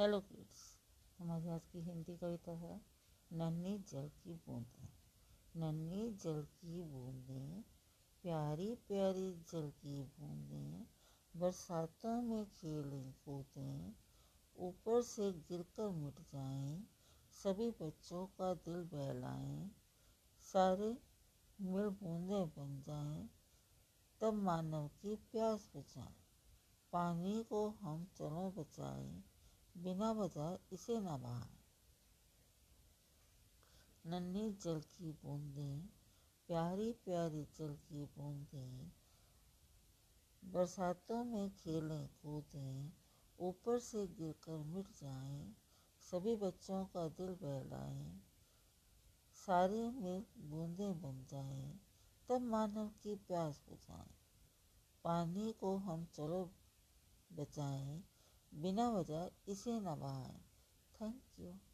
Hello kids हमारी आज की हिंदी कविता है, नन्ही जल की बूंदें। नन्ही जल की बूंदें, प्यारी प्यारी जल की बूंदें, बरसातों में खेलें कूदें ऊपर से गिरकर मिट जाएँ, सभी बच्चों का दिल बहलाएँ, सारे मिल बूंदें बन जाएँ, तब मानव की प्यास बुझाएँ पानी को हम चलो बचाएँ। बिना वजह इसे न बहाए नन्ही जल की बूंदें, प्यारी प्यारी जल की बूंदें, बरसातों में खेलें कूदें, ऊपर से गिरकर मिट जाएँ, सभी बच्चों का दिल बहलाएँ, सारे में बूंदें बन जाएँ, तब मानव की प्यास बुझाएँ। पानी को हम चलो बचाएँ बिना वजह इसे ना बहाएँ थैंक यू